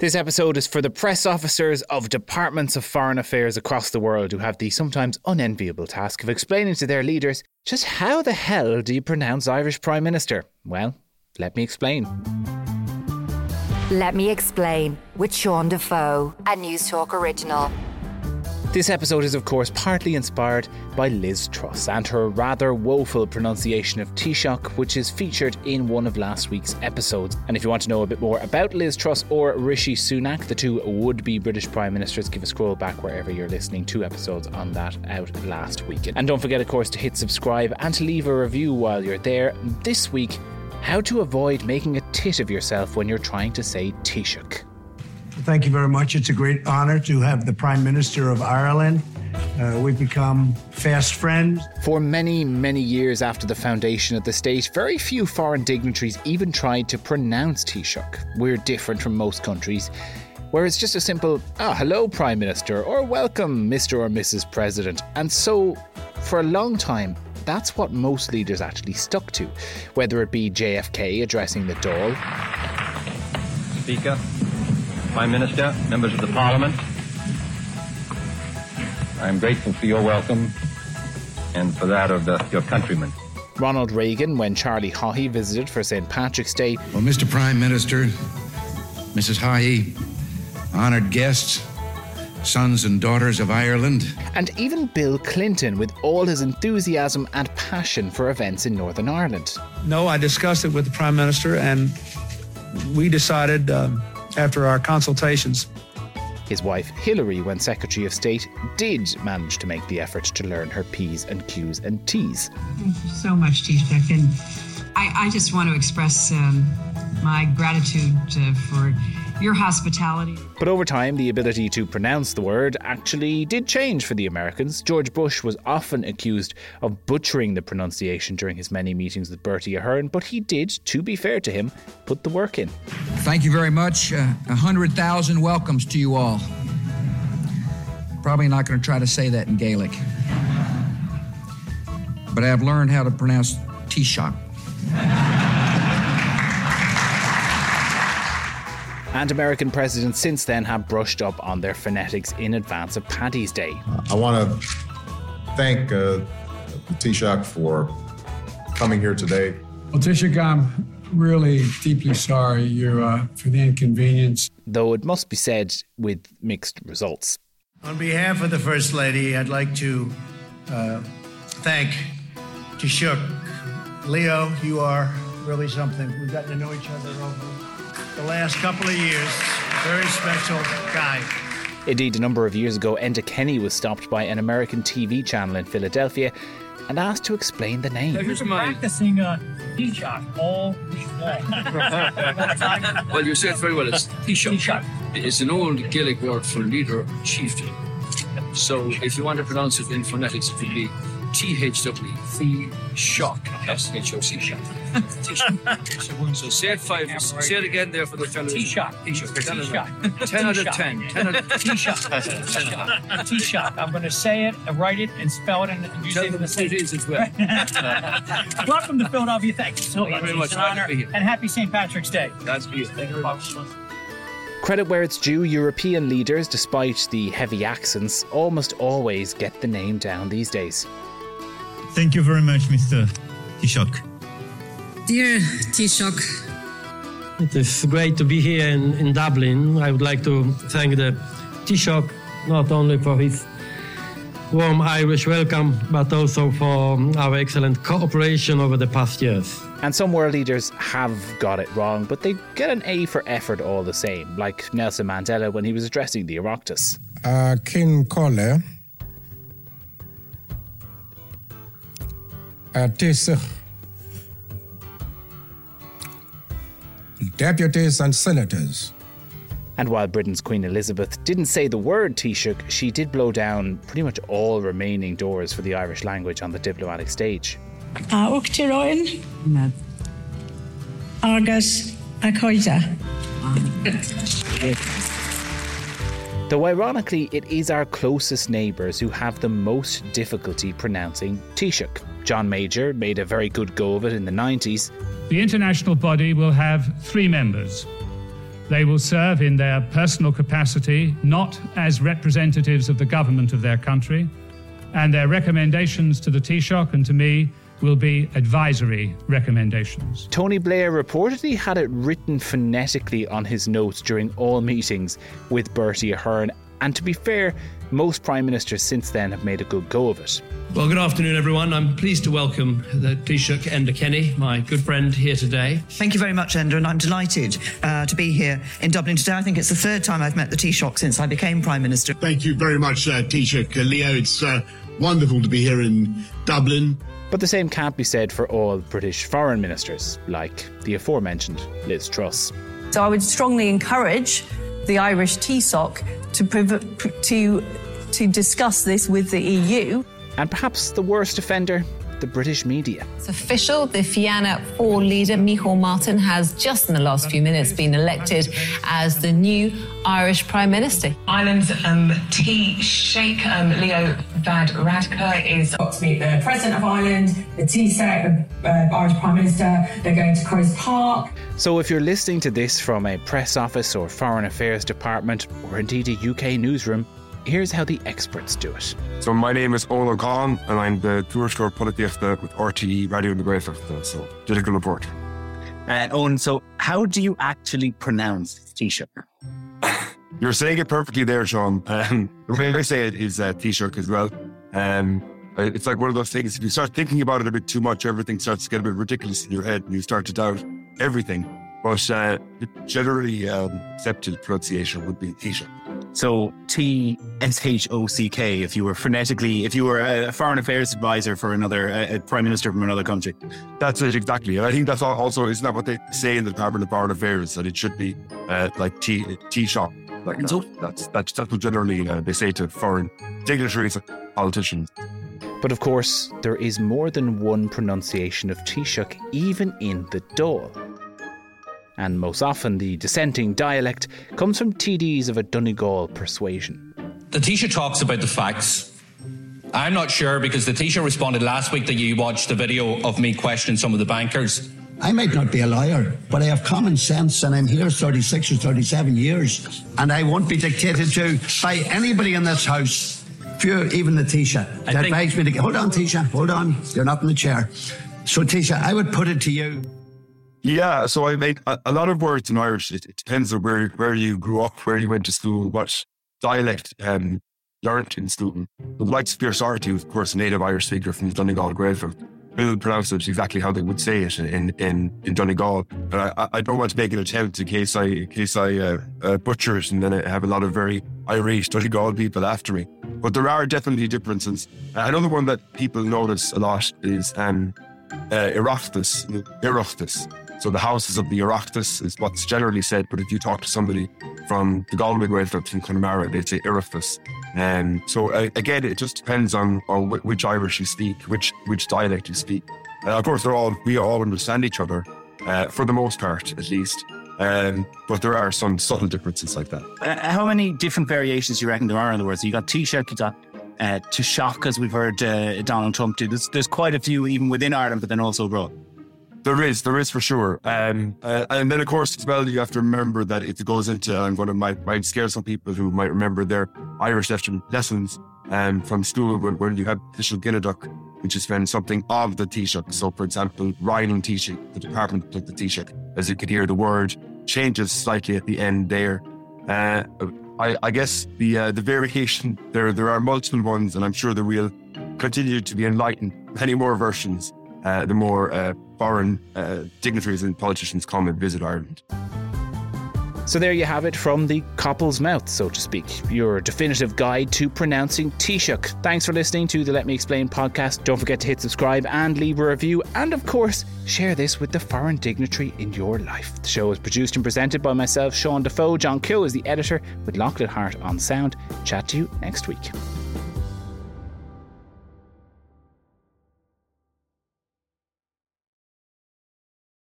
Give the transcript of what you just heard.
This episode is for the press officers of departments of foreign affairs across the world who have the sometimes unenviable task of explaining to their leaders just how the hell do you pronounce Irish Prime Minister? Well, let me explain. Let me explain with Sean Defoe, a Newstalk original. This episode is, of course, partly inspired by Liz Truss and her rather woeful pronunciation of Taoiseach, which is featured in one of last week's episodes. And if you want to know a bit more about Liz Truss or Rishi Sunak, the two would be British Prime Ministers, give a scroll back wherever you're listening. Two episodes on that out last weekend. And don't forget, of course, to hit subscribe and to leave a review while you're there. This week, how to avoid making a tit of yourself when you're trying to say Taoiseach. Thank you very much. It's a great honor to have the Prime Minister of Ireland. Uh, we've become fast friends. For many, many years after the foundation of the state, very few foreign dignitaries even tried to pronounce Taoiseach. We're different from most countries, where it's just a simple, ah, hello, Prime Minister, or welcome, Mr. or Mrs. President. And so, for a long time, that's what most leaders actually stuck to, whether it be JFK addressing the Dáil. Speaker, Prime Minister, members of the Parliament, I am grateful for your welcome and for that of the, your countrymen. Ronald Reagan when Charlie Haughey visited for St. Patrick's Day. Well, Mr. Prime Minister, Mrs. Haughey, honoured guests, sons and daughters of Ireland. And even Bill Clinton with all his enthusiasm and passion for events in Northern Ireland. No, I discussed it with the Prime Minister, and we decided um, after our consultations. His wife, Hillary, when Secretary of State, did manage to make the effort to learn her P's and Q's and T's. Thank you so much, Taoiseach. And I, I just want to express um, my gratitude uh, for your hospitality. But over time, the ability to pronounce the word actually did change for the Americans. George Bush was often accused of butchering the pronunciation during his many meetings with Bertie Ahern, but he did, to be fair to him, put the work in. Thank you very much. Uh, A uh, hundred thousand welcomes to you all. Probably not going to try to say that in Gaelic. But I've learned how to pronounce Taoiseach. And American presidents since then have brushed up on their phonetics in advance of Paddy's Day. I want to thank uh, Taoiseach for coming here today. Well, Taoiseach, I'm really deeply sorry you, uh, for the inconvenience. Though it must be said with mixed results. On behalf of the First Lady, I'd like to uh, thank Taoiseach. Leo, you are really something. We've gotten to know each other over the last couple of years. Very special guy. Indeed, a number of years ago, Enda Kenny was stopped by an American TV channel in Philadelphia and asked to explain the name. Here's mine. Practicing uh, Taoiseach all week long. well, you said very well. It's Taoiseach. It's an old Gaelic word for leader, chieftain. So if you want to pronounce it in phonetics, it would be T-H-W, the shock, S-H-O-C, shock. So say it five, say it again there for the fellows. T-Shock. T-Shock. T-Shock. 10 out of 10. 10 out of T-Shock. T-Shock. I'm going to say it, write it, and spell it, and you Tell say them the the it is as well. Welcome to Philadelphia. Thank you so much. It's an honor, and happy St. Patrick's Day. That's me. Thank you very much. Credit where it's due, European leaders, despite the heavy accents, almost always get the name down these days. Thank you very much, Mr. Taoiseach. Dear Taoiseach, It is great to be here in, in Dublin. I would like to thank the Taoiseach not only for his warm Irish welcome, but also for our excellent cooperation over the past years. And some world leaders have got it wrong, but they get an A for effort all the same, like Nelson Mandela when he was addressing the Oireachtas. Uh, Ceann Comhairle. Uh, Deputies and senators. And while Britain's Queen Elizabeth didn't say the word Taoiseach, she did blow down pretty much all remaining doors for the Irish language on the diplomatic stage. Uh, a Uachtaráin, agus a chairde. Ah. Though ironically, it is our closest neighbours who have the most difficulty pronouncing Taoiseach. John Major made a very good go of it in the 90s. The international body will have three members They will serve in their personal capacity, not as representatives of the government of their country, and their recommendations to the Taoiseach and to me will be advisory recommendations. Tony Blair reportedly had it written phonetically on his notes during all meetings with Bertie Ahern, and to be fair, most prime ministers since then have made a good go of it. Well, good afternoon, everyone. I'm pleased to welcome the Taoiseach Enda Kenny, my good friend here today. Thank you very much, Enda, and I'm delighted uh, to be here in Dublin today. I think it's the third time I've met the Taoiseach since I became Prime Minister. Thank you very much, uh, Taoiseach uh, Leo. It's uh, wonderful to be here in Dublin. But the same can't be said for all British foreign ministers, like the aforementioned Liz Truss. So I would strongly encourage the Irish Taoiseach to, priv- to, to discuss this with the EU. And perhaps the worst offender, the British media. It's official. The Fianna Fáil leader, Micheál Martin, has just in the last few minutes been elected as the new Irish Prime Minister. Ireland's um, Taoiseach um, Leo Varadkar is got to meet the President of Ireland, the Taoiseach, the uh, Irish Prime Minister. They're going to Croke Park. So, if you're listening to this from a press office or foreign affairs department, or indeed a UK newsroom, here's how the experts do it. So, my name is Ola Khan, and I'm the Tuairisceoir Polaitíochta with RTE Radio na Gaeltachta, so political report. Uh, Owen, so how do you actually pronounce Taoiseach? You're saying it perfectly there, Sean. Um, the way I say it is uh, Taoiseach as well. Um, it's like one of those things, if you start thinking about it a bit too much, everything starts to get a bit ridiculous in your head and you start to doubt everything. But uh, the generally um, accepted pronunciation would be Taoiseach. So T S H O C K. If you were phonetically, if you were a foreign affairs advisor for another a, a prime minister from another country, that's it exactly. And I think that's also isn't that what they say in the Department of Foreign Affairs that it should be uh, like T T shop. Like that. so, that's that's that's what generally uh, they say to foreign dignitaries, politicians. But of course, there is more than one pronunciation of Taoiseach, even in the Dáil and most often the dissenting dialect comes from TDs of a Donegal persuasion. The Taoiseach talks about the facts. I'm not sure because the Taoiseach responded last week that you watched the video of me questioning some of the bankers. I might not be a lawyer, but I have common sense and I'm here 36 or 37 years and I won't be dictated to by anybody in this house, few, even the Taoiseach, that advise me to hold on Taoiseach, hold on, you're not in the chair. So Taoiseach, I would put it to you. Yeah, so I made a, a, lot of words in Irish. It, it, depends on where where you grew up, where you went to school, what dialect um, learned in school. The likes of Pearse Doherty, of course a native Irish speaker from Donegal Gaeltacht, will pronounce it exactly how they would say it in in, in Donegal. But I, I don't want to make an attempt in case I in case I uh, uh, butcher it and then I have a lot of very Irish Donegal people after me. But there are definitely differences. Another one that people notice a lot is um, uh. So the houses of the Oireachtas is what's generally said, but if you talk to somebody from the Galway Gaeltacht in Connemara, they'd say Oireachtas. And um, so uh, again, it just depends on, on which Irish you speak, which which dialect you speak. Uh, of course, they're all we all understand each other uh, for the most part, at least. Um, but there are some subtle differences like that. Uh, how many different variations do you reckon there are in the words? So you got Taoiseach, you got uh, as we've heard uh, Donald Trump do. There's, there's quite a few even within Ireland, but then also abroad. There is, there is for sure. Um, uh, and then, of course, as well, you have to remember that it goes into, I'm going to might, might scare some people who might remember their Irish lessons um, from school when, when you have official Ginideach, which is when something of the Taoiseach. So, for example, Ryan Taoiseach, the department of the Taoiseach, as you could hear the word, changes slightly at the end there. Uh, I, I, guess the uh, the variation there there are multiple ones, and I'm sure there will continue to be enlightened many more versions uh, the more uh, foreign uh, dignitaries and politicians come and visit Ireland. So there you have it from the couple's mouth, so to speak, your definitive guide to pronouncing Taoiseach. Thanks for listening to the Let Me Explain podcast. Don't forget to hit subscribe and leave a review, and of course, share this with the foreign dignitary in your life. The show is produced and presented by myself, Sean Defoe. John Kill is the editor with Lockwood Hart on sound. Chat to you next week.